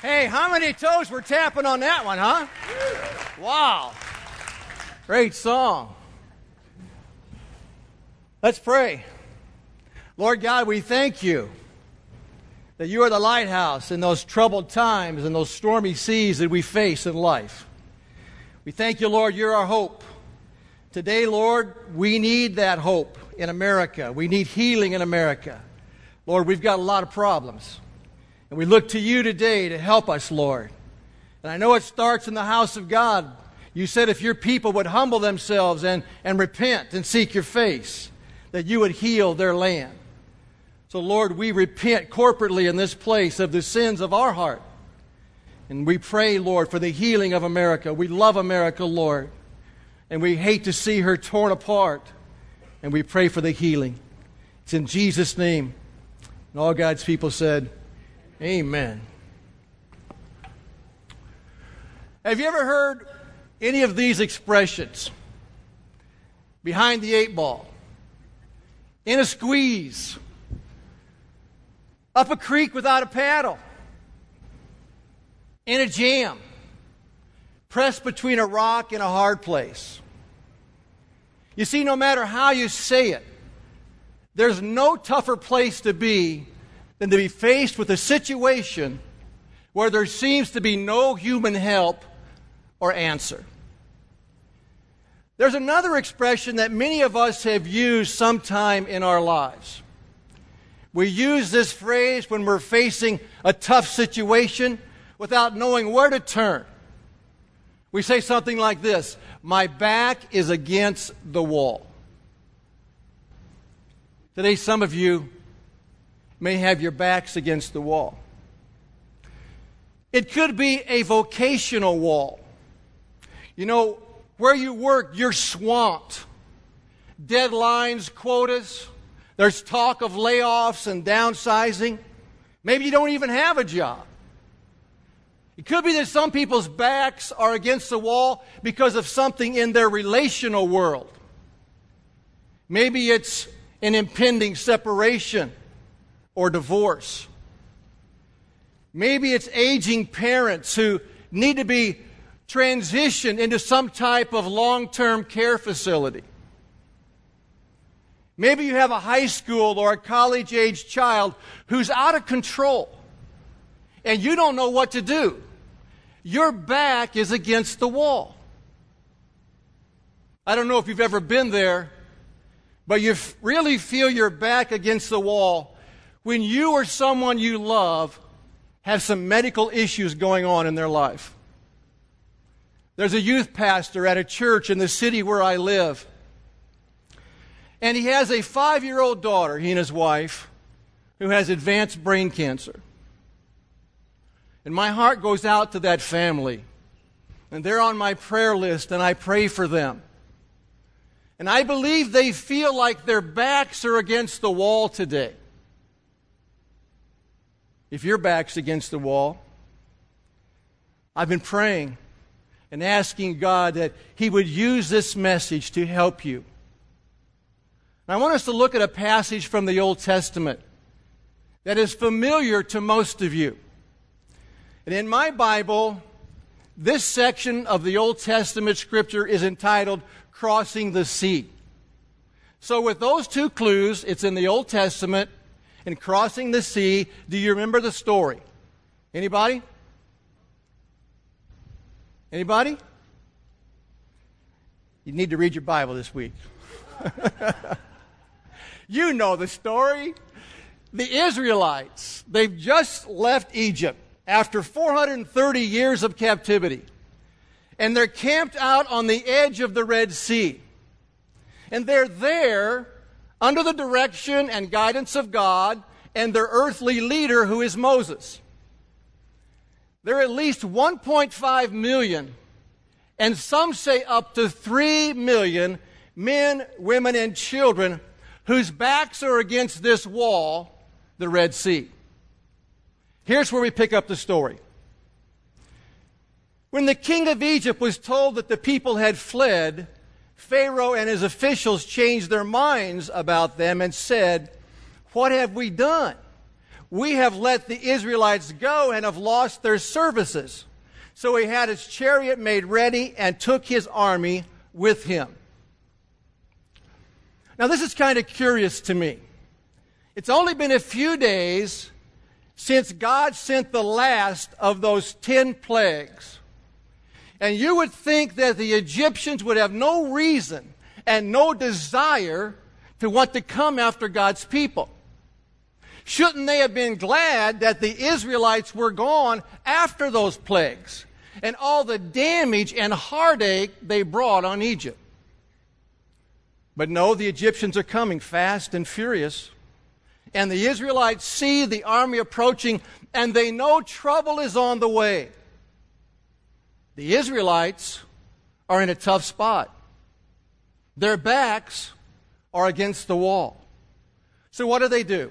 Hey, how many toes were tapping on that one, huh? Wow. Great song. Let's pray. Lord God, we thank you that you are the lighthouse in those troubled times and those stormy seas that we face in life. We thank you, Lord, you're our hope. Today, Lord, we need that hope in America. We need healing in America. Lord, we've got a lot of problems. And we look to you today to help us, Lord. And I know it starts in the house of God. You said if your people would humble themselves and, and repent and seek your face, that you would heal their land. So, Lord, we repent corporately in this place of the sins of our heart. And we pray, Lord, for the healing of America. We love America, Lord. And we hate to see her torn apart. And we pray for the healing. It's in Jesus' name. And all God's people said, Amen. Have you ever heard any of these expressions? Behind the eight ball, in a squeeze, up a creek without a paddle, in a jam, pressed between a rock and a hard place. You see, no matter how you say it, there's no tougher place to be than to be faced with a situation where there seems to be no human help or answer. There's another expression that many of us have used sometime in our lives. We use this phrase when we're facing a tough situation without knowing where to turn. We say something like this My back is against the wall. Today, some of you may have your backs against the wall. It could be a vocational wall. You know, where you work, you're swamped. Deadlines, quotas, there's talk of layoffs and downsizing. Maybe you don't even have a job. It could be that some people's backs are against the wall because of something in their relational world. Maybe it's an impending separation or divorce. Maybe it's aging parents who need to be transitioned into some type of long term care facility. Maybe you have a high school or a college age child who's out of control and you don't know what to do. Your back is against the wall. I don't know if you've ever been there, but you really feel your back against the wall when you or someone you love have some medical issues going on in their life. There's a youth pastor at a church in the city where I live. And he has a five year old daughter, he and his wife, who has advanced brain cancer. And my heart goes out to that family. And they're on my prayer list, and I pray for them. And I believe they feel like their backs are against the wall today if your back's against the wall. I've been praying and asking God that He would use this message to help you. And I want us to look at a passage from the Old Testament that is familiar to most of you. And in my Bible, this section of the Old Testament scripture is entitled Crossing the Sea. So, with those two clues, it's in the Old Testament, in crossing the sea. Do you remember the story? Anybody? Anybody? You need to read your Bible this week. you know the story. The Israelites, they've just left Egypt after 430 years of captivity. And they're camped out on the edge of the Red Sea. And they're there under the direction and guidance of God and their earthly leader, who is Moses. There are at least 1.5 million, and some say up to 3 million men, women, and children whose backs are against this wall, the Red Sea. Here's where we pick up the story. When the king of Egypt was told that the people had fled, Pharaoh and his officials changed their minds about them and said, What have we done? We have let the Israelites go and have lost their services. So he had his chariot made ready and took his army with him. Now, this is kind of curious to me. It's only been a few days since God sent the last of those ten plagues. And you would think that the Egyptians would have no reason and no desire to want to come after God's people. Shouldn't they have been glad that the Israelites were gone after those plagues and all the damage and heartache they brought on Egypt? But no, the Egyptians are coming fast and furious. And the Israelites see the army approaching and they know trouble is on the way. The Israelites are in a tough spot. Their backs are against the wall. So what do they do?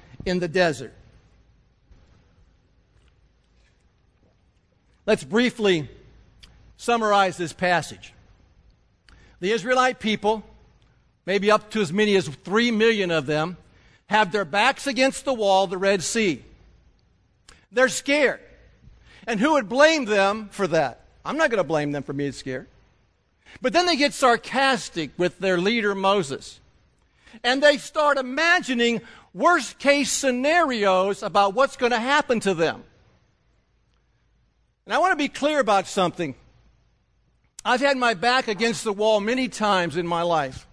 in the desert. Let's briefly summarize this passage. The Israelite people, maybe up to as many as three million of them, have their backs against the wall, the Red Sea. They're scared. And who would blame them for that? I'm not going to blame them for being scared. But then they get sarcastic with their leader Moses. And they start imagining worst case scenarios about what's going to happen to them. And I want to be clear about something. I've had my back against the wall many times in my life.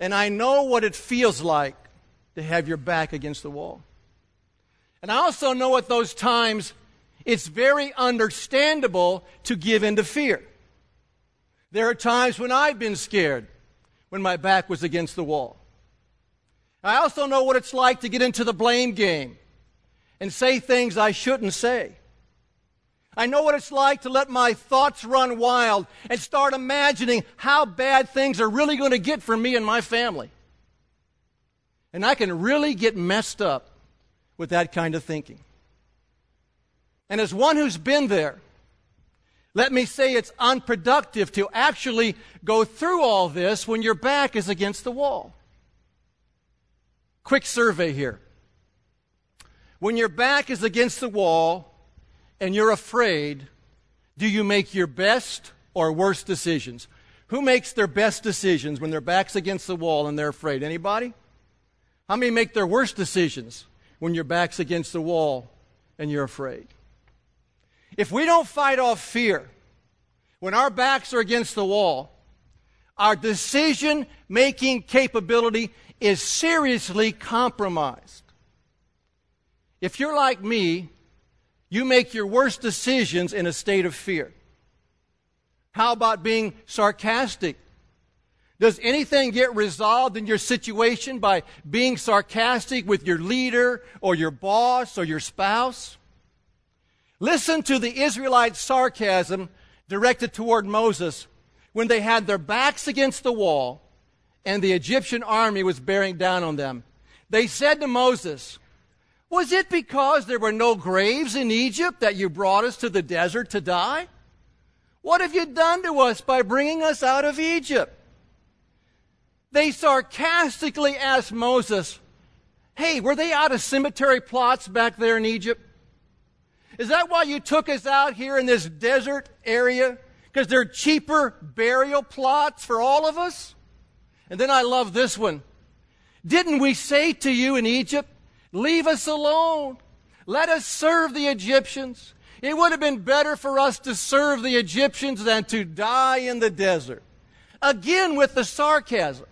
And I know what it feels like to have your back against the wall. And I also know at those times it's very understandable to give in to fear. There are times when I've been scared when my back was against the wall. I also know what it's like to get into the blame game and say things I shouldn't say. I know what it's like to let my thoughts run wild and start imagining how bad things are really going to get for me and my family. And I can really get messed up with that kind of thinking. And as one who's been there, let me say it's unproductive to actually go through all this when your back is against the wall. Quick survey here. When your back is against the wall and you're afraid, do you make your best or worst decisions? Who makes their best decisions when their back's against the wall and they're afraid? Anybody? How many make their worst decisions when your back's against the wall and you're afraid? If we don't fight off fear, when our backs are against the wall, our decision making capability is seriously compromised. If you're like me, you make your worst decisions in a state of fear. How about being sarcastic? Does anything get resolved in your situation by being sarcastic with your leader or your boss or your spouse? Listen to the Israelite sarcasm directed toward Moses when they had their backs against the wall and the Egyptian army was bearing down on them. They said to Moses, Was it because there were no graves in Egypt that you brought us to the desert to die? What have you done to us by bringing us out of Egypt? They sarcastically asked Moses, Hey, were they out of cemetery plots back there in Egypt? Is that why you took us out here in this desert area? Because they're cheaper burial plots for all of us? And then I love this one. Didn't we say to you in Egypt, leave us alone? Let us serve the Egyptians. It would have been better for us to serve the Egyptians than to die in the desert. Again with the sarcasm.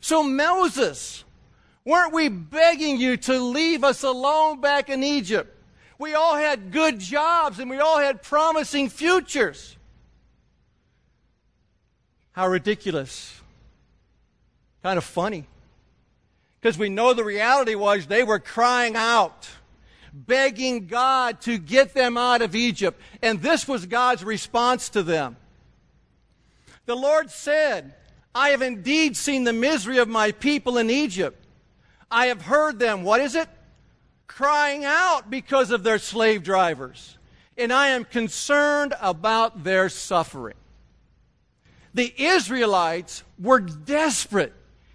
So Moses, weren't we begging you to leave us alone back in Egypt? We all had good jobs and we all had promising futures. How ridiculous. Kind of funny. Because we know the reality was they were crying out, begging God to get them out of Egypt. And this was God's response to them. The Lord said, I have indeed seen the misery of my people in Egypt. I have heard them, what is it? Crying out because of their slave drivers. And I am concerned about their suffering. The Israelites were desperate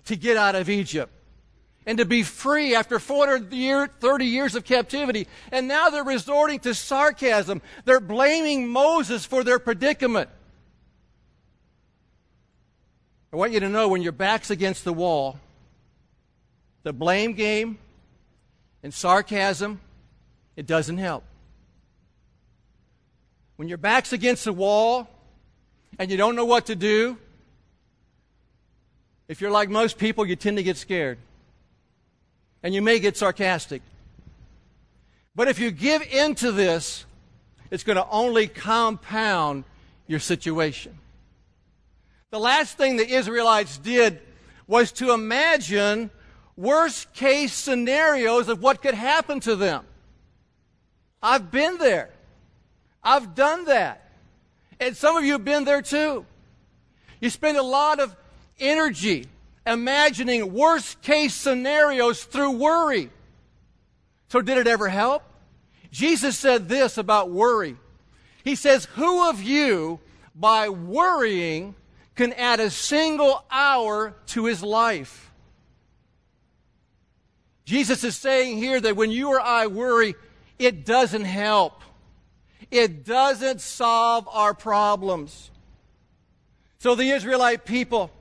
to get out of Egypt and to be free after 430 years of captivity. And now they're resorting to sarcasm. They're blaming Moses for their predicament. I want you to know when your back's against the wall, the blame game and sarcasm, it doesn't help. When your back's against the wall and you don't know what to do, if you're like most people, you tend to get scared. And you may get sarcastic. But if you give in to this, it's going to only compound your situation. The last thing the Israelites did was to imagine worst case scenarios of what could happen to them. I've been there. I've done that. And some of you have been there too. You spend a lot of energy imagining worst case scenarios through worry. So, did it ever help? Jesus said this about worry. He says, Who of you, by worrying, can add a single hour to his life? Jesus is saying here that when you or I worry, it doesn't help. It doesn't solve our problems. So the Israelite people,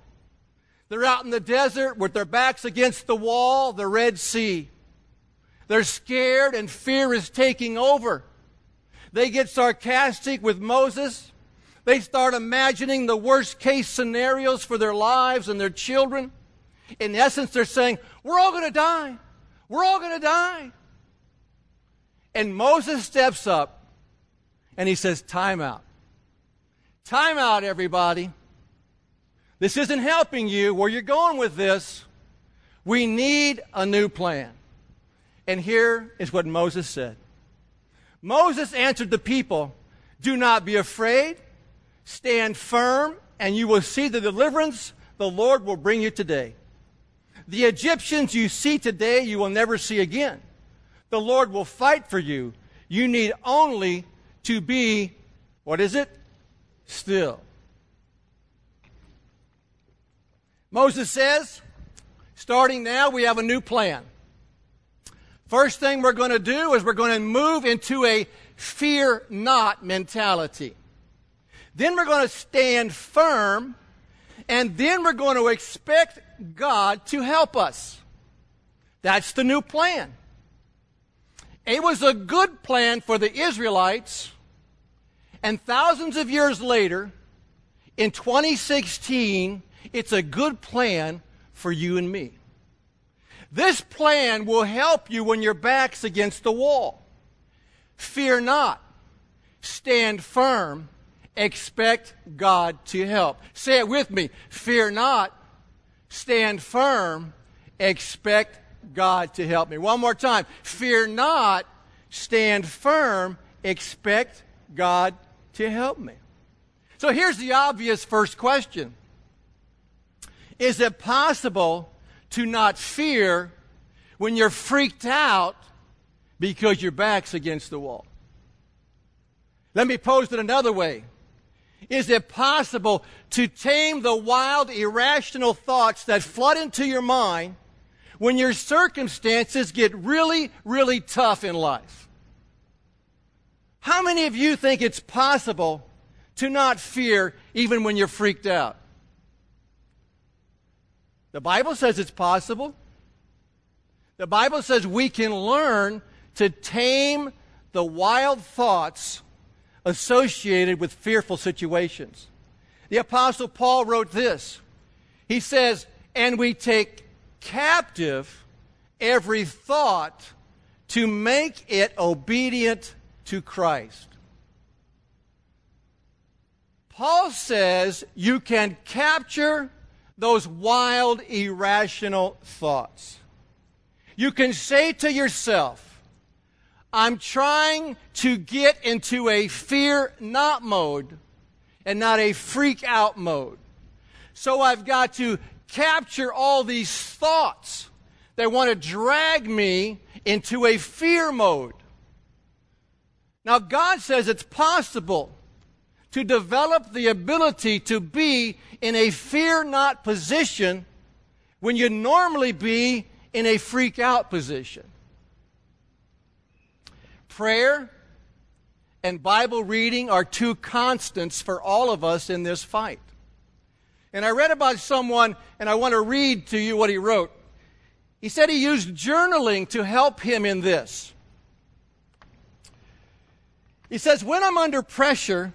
they're out in the desert with their backs against the wall, the Red Sea. They're scared and fear is taking over. They get sarcastic with Moses. They start imagining the worst case scenarios for their lives and their children. In essence, they're saying, We're all going to die. We're all going to die. And Moses steps up and he says, Time out. Time out, everybody. This isn't helping you where you're going with this. We need a new plan. And here is what Moses said Moses answered the people, Do not be afraid, stand firm, and you will see the deliverance the Lord will bring you today. The Egyptians you see today, you will never see again. The Lord will fight for you. You need only to be, what is it? Still. Moses says, starting now, we have a new plan. First thing we're going to do is we're going to move into a fear not mentality. Then we're going to stand firm, and then we're going to expect God to help us. That's the new plan. It was a good plan for the Israelites and thousands of years later, in 2016, it's a good plan for you and me. This plan will help you when your back's against the wall. Fear not. Stand firm. Expect God to help. Say it with me. Fear not. Stand firm. Expect God to help me. One more time. Fear not. Stand firm. Expect God to help me. So here's the obvious first question Is it possible to not fear when you're freaked out because your back's against the wall? Let me pose it another way. Is it possible to tame the wild, irrational thoughts that flood into your mind when your circumstances get really, really tough in life? How many of you think it's possible to not fear even when you're freaked out? The Bible says it's possible. The Bible says we can learn to tame the wild thoughts associated with fearful situations. The Apostle Paul wrote this. He says, And we take captive every thought to make it obedient to Christ. Paul says you can capture those wild, irrational thoughts. you can say to yourself, I'm trying to get into a fear not mode and not a freak out mode. So I've got to capture all these thoughts that want to drag me into a fear mode. Now, God says it's possible to develop the ability to be in a fear not position when you normally be in a freak out position. Prayer and Bible reading are two constants for all of us in this fight. And I read about someone, and I want to read to you what he wrote. He said he used journaling to help him in this. He says, When I'm under pressure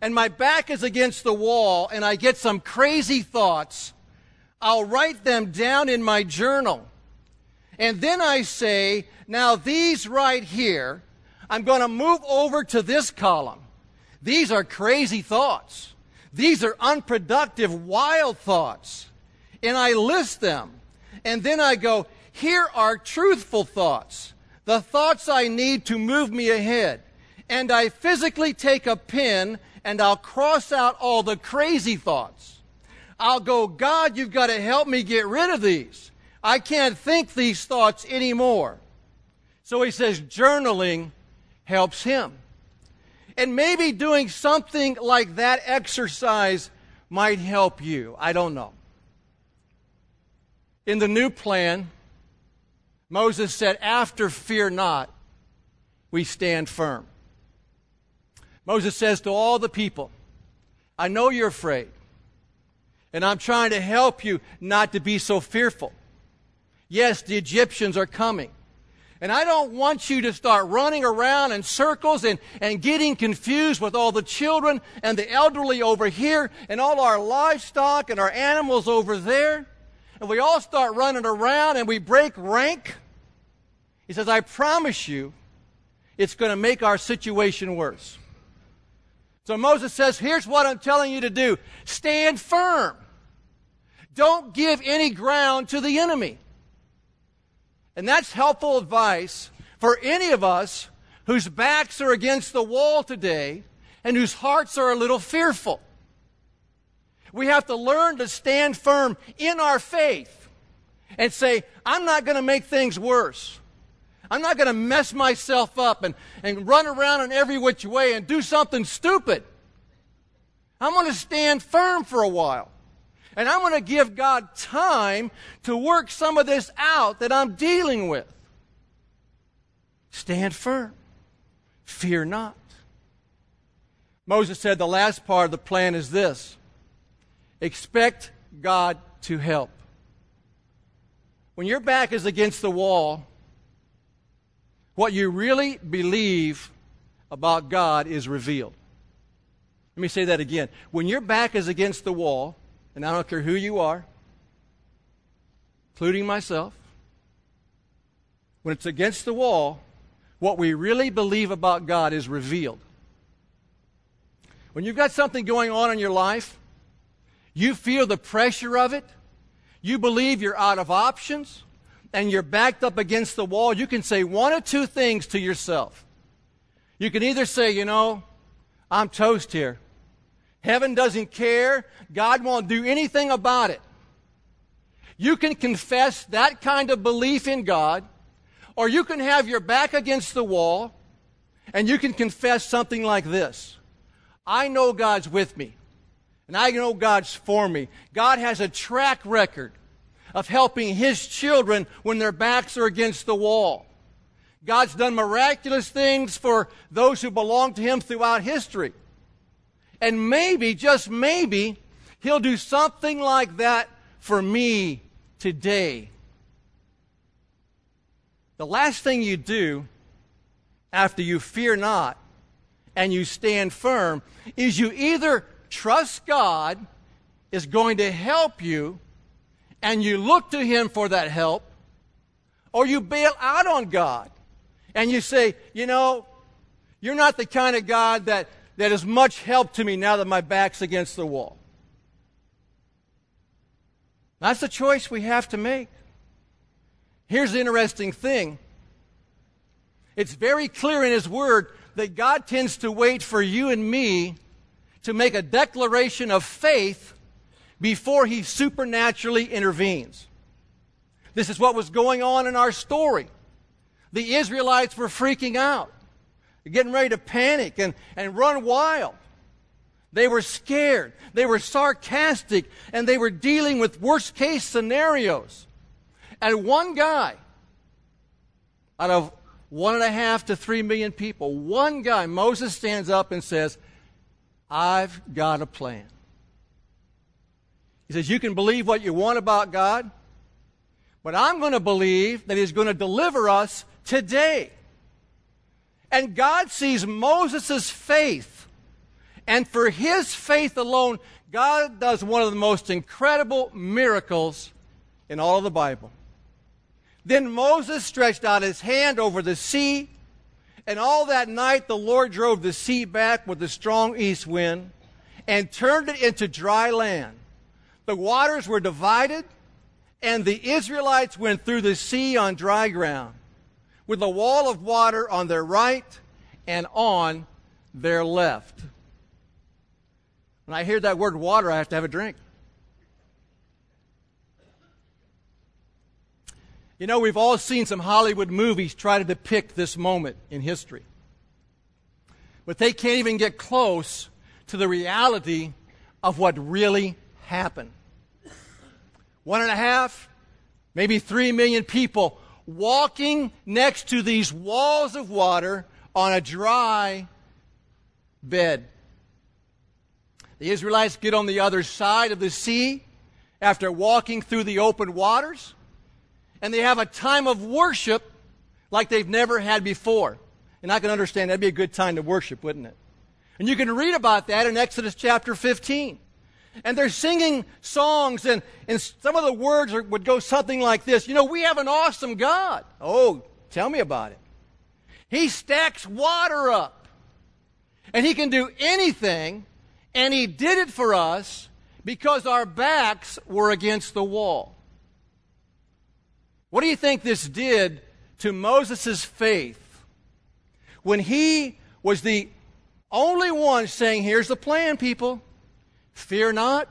and my back is against the wall and I get some crazy thoughts, I'll write them down in my journal. And then I say, now these right here, I'm going to move over to this column. These are crazy thoughts. These are unproductive, wild thoughts. And I list them. And then I go, here are truthful thoughts, the thoughts I need to move me ahead. And I physically take a pen and I'll cross out all the crazy thoughts. I'll go, God, you've got to help me get rid of these. I can't think these thoughts anymore. So he says journaling helps him. And maybe doing something like that exercise might help you. I don't know. In the new plan, Moses said, After fear not, we stand firm. Moses says to all the people, I know you're afraid, and I'm trying to help you not to be so fearful. Yes, the Egyptians are coming. And I don't want you to start running around in circles and, and getting confused with all the children and the elderly over here and all our livestock and our animals over there. And we all start running around and we break rank. He says, I promise you, it's going to make our situation worse. So Moses says, Here's what I'm telling you to do stand firm. Don't give any ground to the enemy. And that's helpful advice for any of us whose backs are against the wall today and whose hearts are a little fearful. We have to learn to stand firm in our faith and say, I'm not going to make things worse. I'm not going to mess myself up and, and run around in every which way and do something stupid. I'm going to stand firm for a while. And I'm going to give God time to work some of this out that I'm dealing with. Stand firm. Fear not. Moses said the last part of the plan is this expect God to help. When your back is against the wall, what you really believe about God is revealed. Let me say that again. When your back is against the wall, and I don't care who you are, including myself, when it's against the wall, what we really believe about God is revealed. When you've got something going on in your life, you feel the pressure of it, you believe you're out of options, and you're backed up against the wall, you can say one or two things to yourself. You can either say, you know, I'm toast here. Heaven doesn't care. God won't do anything about it. You can confess that kind of belief in God, or you can have your back against the wall and you can confess something like this I know God's with me, and I know God's for me. God has a track record of helping His children when their backs are against the wall. God's done miraculous things for those who belong to Him throughout history. And maybe, just maybe, He'll do something like that for me today. The last thing you do after you fear not and you stand firm is you either trust God is going to help you and you look to Him for that help, or you bail out on God and you say, you know, you're not the kind of God that that is much help to me now that my back's against the wall. That's the choice we have to make. Here's the interesting thing it's very clear in His Word that God tends to wait for you and me to make a declaration of faith before He supernaturally intervenes. This is what was going on in our story. The Israelites were freaking out, getting ready to panic and, and run wild. They were scared. They were sarcastic and they were dealing with worst case scenarios. And one guy out of one and a half to three million people, one guy, Moses stands up and says, I've got a plan. He says, You can believe what you want about God, but I'm going to believe that He's going to deliver us today. And God sees Moses' faith. And for his faith alone, God does one of the most incredible miracles in all of the Bible. Then Moses stretched out his hand over the sea, and all that night the Lord drove the sea back with a strong east wind and turned it into dry land. The waters were divided, and the Israelites went through the sea on dry ground, with a wall of water on their right and on their left. When I hear that word water, I have to have a drink. You know, we've all seen some Hollywood movies try to depict this moment in history. But they can't even get close to the reality of what really happened. One and a half, maybe three million people walking next to these walls of water on a dry bed. The Israelites get on the other side of the sea after walking through the open waters and they have a time of worship like they've never had before. And I can understand that'd be a good time to worship, wouldn't it? And you can read about that in Exodus chapter 15. And they're singing songs, and, and some of the words are, would go something like this You know, we have an awesome God. Oh, tell me about it. He stacks water up, and He can do anything, and He did it for us because our backs were against the wall. What do you think this did to Moses' faith when he was the only one saying, Here's the plan, people. Fear not,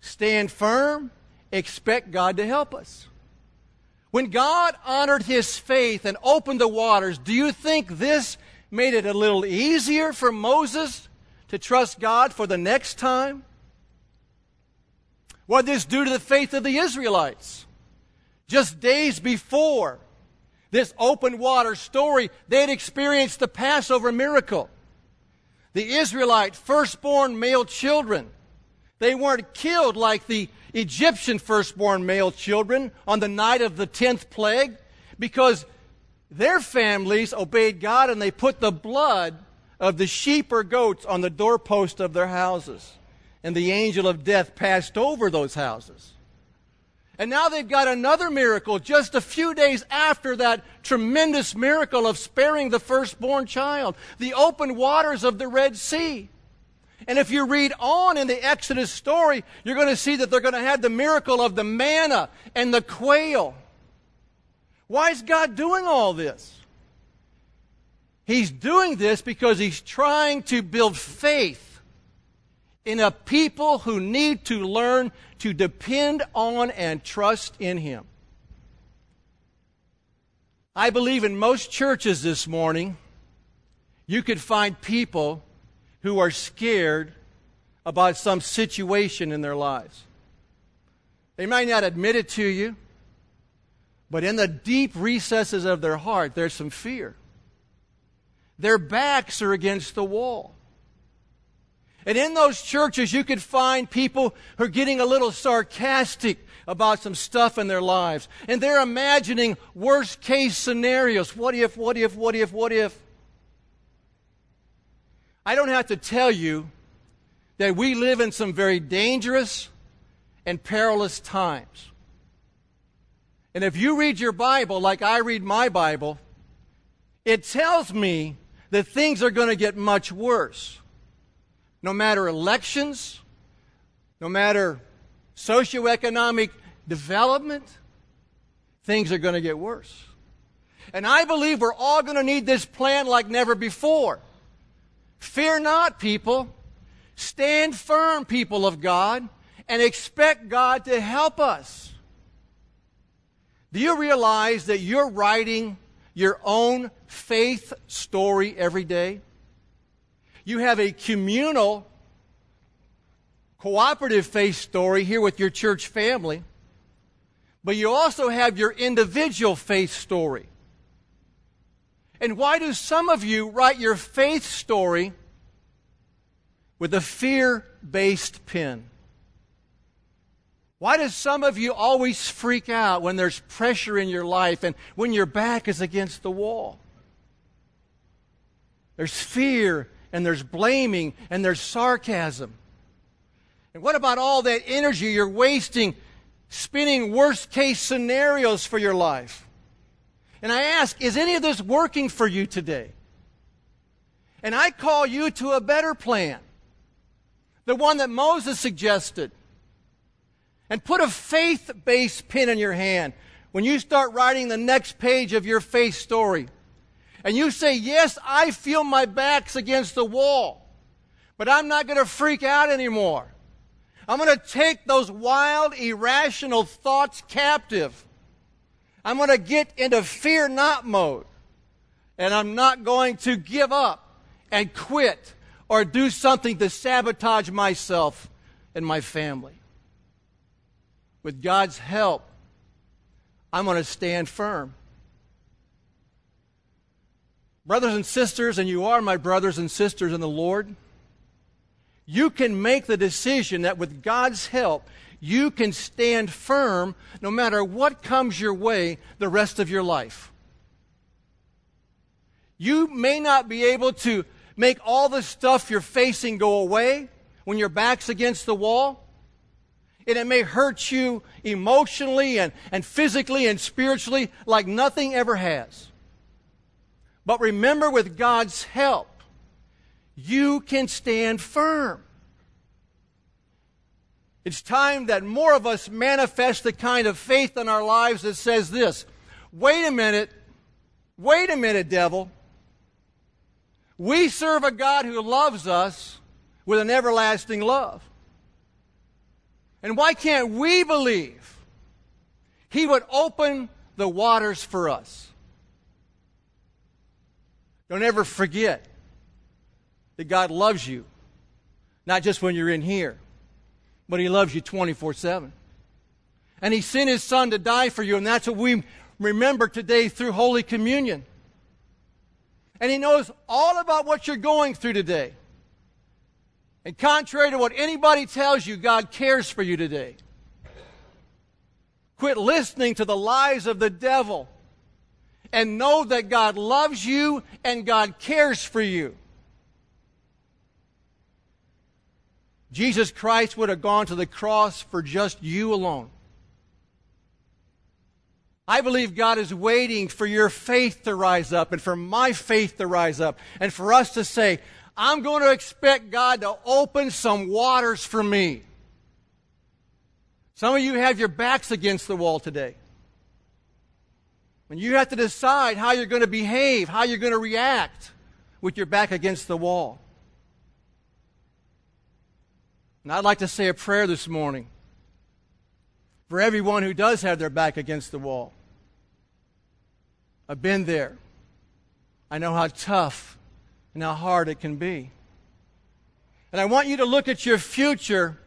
stand firm, expect God to help us. When God honored his faith and opened the waters, do you think this made it a little easier for Moses to trust God for the next time? What did this do to the faith of the Israelites? Just days before this open water story, they had experienced the Passover miracle. The Israelite firstborn male children, they weren't killed like the Egyptian firstborn male children on the night of the 10th plague because their families obeyed God and they put the blood of the sheep or goats on the doorpost of their houses. And the angel of death passed over those houses. And now they've got another miracle just a few days after that tremendous miracle of sparing the firstborn child the open waters of the Red Sea. And if you read on in the Exodus story, you're going to see that they're going to have the miracle of the manna and the quail. Why is God doing all this? He's doing this because He's trying to build faith in a people who need to learn to depend on and trust in Him. I believe in most churches this morning, you could find people who are scared about some situation in their lives. They might not admit it to you, but in the deep recesses of their heart, there's some fear. Their backs are against the wall. And in those churches, you could find people who are getting a little sarcastic about some stuff in their lives. And they're imagining worst case scenarios. What if, what if, what if, what if? I don't have to tell you that we live in some very dangerous and perilous times. And if you read your Bible like I read my Bible, it tells me that things are going to get much worse no matter elections, no matter socioeconomic development, things are going to get worse. And I believe we're all going to need this plan like never before. Fear not, people. Stand firm, people of God, and expect God to help us. Do you realize that you're writing your own faith story every day? You have a communal, cooperative faith story here with your church family, but you also have your individual faith story. And why do some of you write your faith story with a fear based pen? Why does some of you always freak out when there's pressure in your life and when your back is against the wall? There's fear and there's blaming and there's sarcasm. And what about all that energy you're wasting spinning worst case scenarios for your life? And I ask, is any of this working for you today? And I call you to a better plan. The one that Moses suggested. And put a faith based pen in your hand when you start writing the next page of your faith story. And you say, Yes, I feel my back's against the wall, but I'm not going to freak out anymore. I'm going to take those wild, irrational thoughts captive. I'm going to get into fear not mode. And I'm not going to give up and quit or do something to sabotage myself and my family. With God's help, I'm going to stand firm. Brothers and sisters, and you are my brothers and sisters in the Lord, you can make the decision that with God's help, you can stand firm no matter what comes your way the rest of your life. You may not be able to make all the stuff you're facing go away when your back's against the wall. And it may hurt you emotionally and, and physically and spiritually like nothing ever has. But remember, with God's help, you can stand firm. It's time that more of us manifest the kind of faith in our lives that says this wait a minute, wait a minute, devil. We serve a God who loves us with an everlasting love. And why can't we believe He would open the waters for us? Don't ever forget that God loves you, not just when you're in here but He loves you 24 7. And He sent His Son to die for you, and that's what we remember today through Holy Communion. And He knows all about what you're going through today. And contrary to what anybody tells you, God cares for you today. Quit listening to the lies of the devil and know that God loves you and God cares for you. Jesus Christ would have gone to the cross for just you alone. I believe God is waiting for your faith to rise up and for my faith to rise up and for us to say, I'm going to expect God to open some waters for me. Some of you have your backs against the wall today. And you have to decide how you're going to behave, how you're going to react with your back against the wall. And I'd like to say a prayer this morning for everyone who does have their back against the wall. I've been there. I know how tough and how hard it can be. And I want you to look at your future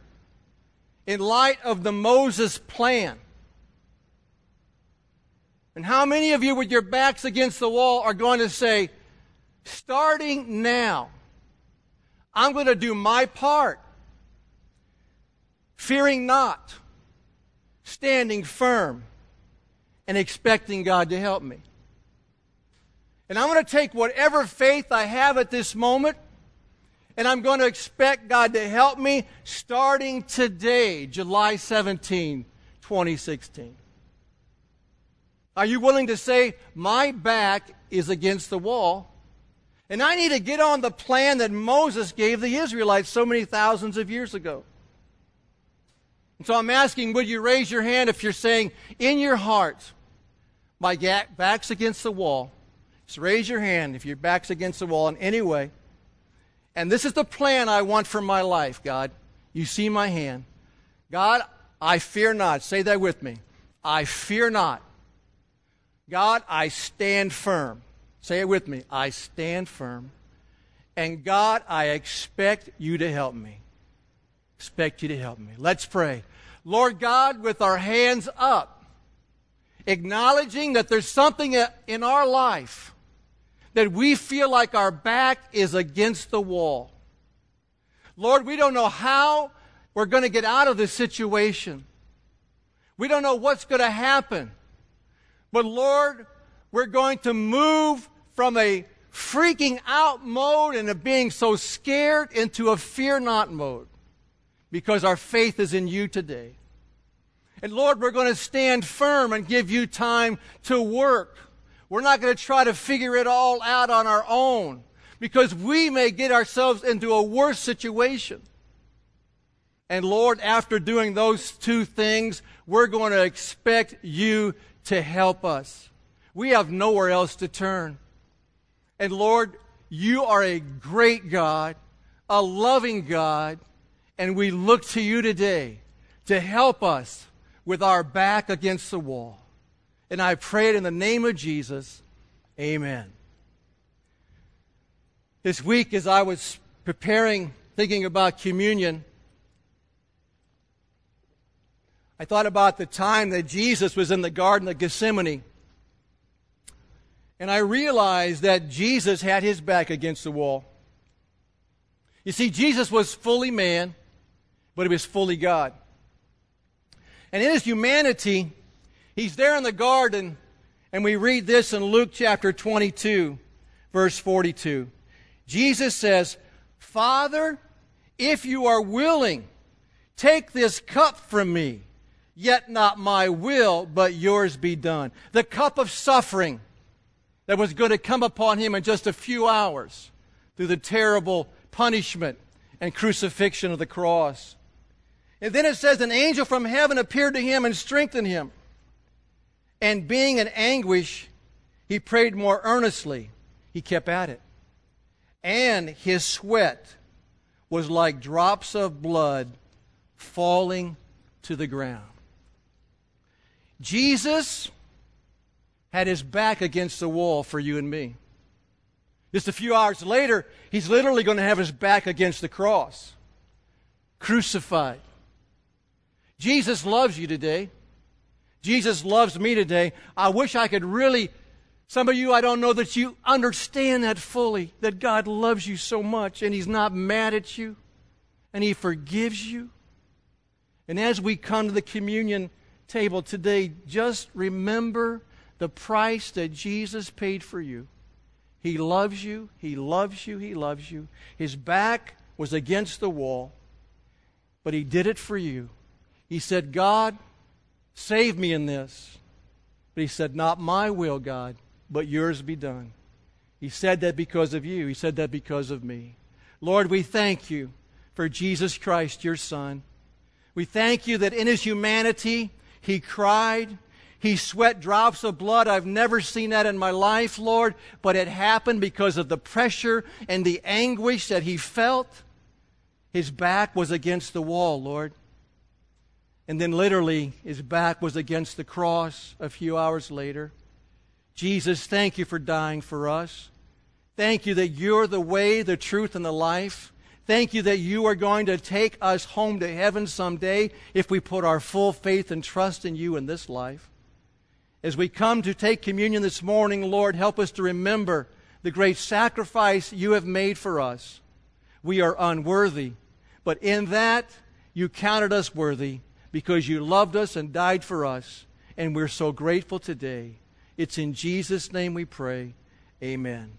in light of the Moses plan. And how many of you, with your backs against the wall, are going to say, starting now, I'm going to do my part fearing not, standing firm, and expecting God to help me. And I'm going to take whatever faith I have at this moment, and I'm going to expect God to help me starting today, July 17, 2016. Are you willing to say, My back is against the wall, and I need to get on the plan that Moses gave the Israelites so many thousands of years ago? And so I'm asking, would you raise your hand if you're saying in your heart, my back's against the wall. Just raise your hand if your back's against the wall in any way. And this is the plan I want for my life, God. You see my hand. God, I fear not. Say that with me. I fear not. God, I stand firm. Say it with me. I stand firm. And God, I expect you to help me. Expect you to help me. Let's pray. Lord God, with our hands up, acknowledging that there's something in our life that we feel like our back is against the wall. Lord, we don't know how we're going to get out of this situation. We don't know what's going to happen. But Lord, we're going to move from a freaking out mode and a being so scared into a fear not mode because our faith is in you today. And Lord, we're going to stand firm and give you time to work we're not going to try to figure it all out on our own because we may get ourselves into a worse situation. And Lord, after doing those two things, we're going to expect you to help us. We have nowhere else to turn. And Lord, you are a great God, a loving God, and we look to you today to help us with our back against the wall. And I pray it in the name of Jesus. Amen. This week, as I was preparing, thinking about communion, I thought about the time that Jesus was in the Garden of Gethsemane. And I realized that Jesus had his back against the wall. You see, Jesus was fully man, but he was fully God. And in his humanity, He's there in the garden, and we read this in Luke chapter 22, verse 42. Jesus says, Father, if you are willing, take this cup from me, yet not my will, but yours be done. The cup of suffering that was going to come upon him in just a few hours through the terrible punishment and crucifixion of the cross. And then it says, An angel from heaven appeared to him and strengthened him. And being in anguish, he prayed more earnestly. He kept at it. And his sweat was like drops of blood falling to the ground. Jesus had his back against the wall for you and me. Just a few hours later, he's literally going to have his back against the cross, crucified. Jesus loves you today. Jesus loves me today. I wish I could really, some of you, I don't know that you understand that fully, that God loves you so much and He's not mad at you and He forgives you. And as we come to the communion table today, just remember the price that Jesus paid for you. He loves you. He loves you. He loves you. His back was against the wall, but He did it for you. He said, God, Save me in this. But he said, Not my will, God, but yours be done. He said that because of you. He said that because of me. Lord, we thank you for Jesus Christ, your Son. We thank you that in his humanity, he cried. He sweat drops of blood. I've never seen that in my life, Lord, but it happened because of the pressure and the anguish that he felt. His back was against the wall, Lord. And then, literally, his back was against the cross a few hours later. Jesus, thank you for dying for us. Thank you that you're the way, the truth, and the life. Thank you that you are going to take us home to heaven someday if we put our full faith and trust in you in this life. As we come to take communion this morning, Lord, help us to remember the great sacrifice you have made for us. We are unworthy, but in that you counted us worthy because you loved us and died for us, and we're so grateful today. It's in Jesus' name we pray. Amen.